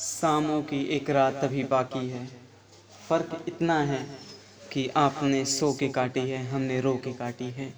शामों की एक रात अभी बाकी है। फ़र्क इतना है कि आपने सो के काटी है, हमने रो के काटी है।